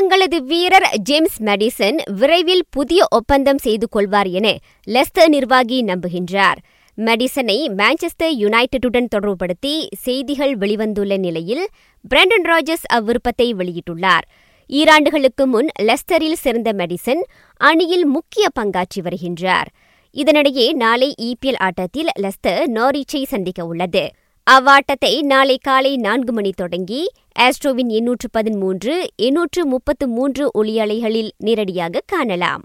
தங்களது வீரர் James medicine விரைவில் புதிய ஒப்பந்தம் செய்து கொள்வார் என லெஸ்டர் நிர்வாகி நம்புகின்றார். மெடிசனை மான்செஸ்டர் யுனைடெட்டுடன் தொடர்புபடுத்தி செய்திகள் வெளிவந்துள்ள நிலையில் பிரெண்டன் ராஜர்ஸ் அவ்விருப்பத்தை வெளியிட்டுள்ளார். ஈராண்டுகளுக்கு முன் லெஸ்டரில் சிறந்த மெடிசன் அணியில் முக்கிய பங்காற்றி வருகின்றார். இதனிடையே நாளை இபிஎல் ஆட்டத்தில் லெஸ்டர் நாரிச்சை சந்திக்க உள்ளது. அவ்வாட்டத்தை நாளை காலை நான்கு மணி தொடங்கி ஆஸ்ட்ரோவின் எண்ணூற்று பதிமூன்று எண்ணூற்று முப்பத்து மூன்று ஒளியலைகளில் நேரடியாக காணலாம்.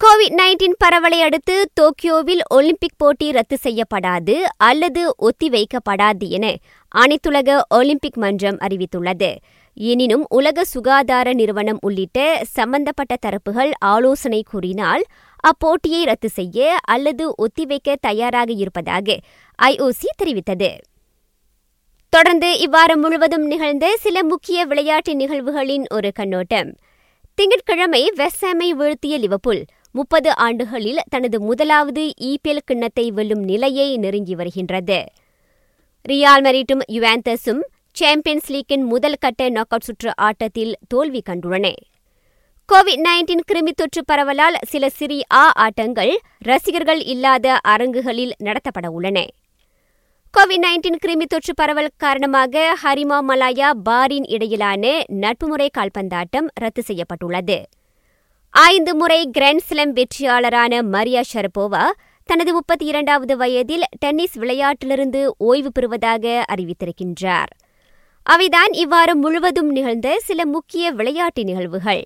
கோவிட் நைன்டீன் பரவலை அடுத்து டோக்கியோவில் ஒலிம்பிக் போட்டி ரத்து செய்யப்படாது அல்லது ஒத்திவைக்கப்படாது என அனைத்துலக ஒலிம்பிக் மன்றம் அறிவித்துள்ளது. எனினும் உலக சுகாதார நிறுவனம் உள்ளிட்ட சம்பந்தப்பட்ட தரப்புகள் ஆலோசனை கூறினால் அப்போட்டியை ரத்து செய்ய அல்லது ஒத்திவைக்க தயாராக இருப்பதாக ஐஓசி தெரிவித்தது. தொடர்ந்து இவ்வாரம் முழுவதும் நிகழ்ந்த சில முக்கிய விளையாட்டு நிகழ்வுகளின் ஒரு கண்ணோட்டம். திங்கட்கிழமை வெஸ்ஸாமை வீழ்த்திய லிவபுல் முப்பது ஆண்டுகளில் தனது முதலாவது இபிஎல் கிண்ணத்தை வெல்லும் நிலையை நெருங்கி வருகின்றது. ரியால் மெரிட்டும் யுவாந்தஸும் சாம்பியன்ஸ் லீக்கின் முதல் கட்ட நாக் அவுட் சுற்று ஆட்டத்தில் தோல்வி கண்டுள்ளன. கோவிட் நைன்டீன் கிருமி தொற்று பரவலால் சில சிறி ஆ ஆட்டங்கள் ரசிகர்கள் இல்லாத அரங்குகளில் நடத்தப்பட உள்ளன. கோவிட் நைன்டீன் கிருமி தொற்று பரவல் காரணமாக ஹரிமா மலாயா பாரின் இடையிலான நட்புமுறை கால்பந்தாட்டம் ரத்து செய்யப்பட்டுள்ளது. ஐந்து முறை கிராண்ட் ஸ்லம் வெற்றியாளரான மரியா ஷரபோவா தனது முப்பத்தி இரண்டாவது வயதில் டென்னிஸ் விளையாட்டிலிருந்து ஓய்வு பெறுவதாக அறிவித்திருக்கின்றார். அவைதான் இவ்வாறு முழுவதும் நிகழ்ந்த சில முக்கிய விளையாட்டு நிகழ்வுகள்.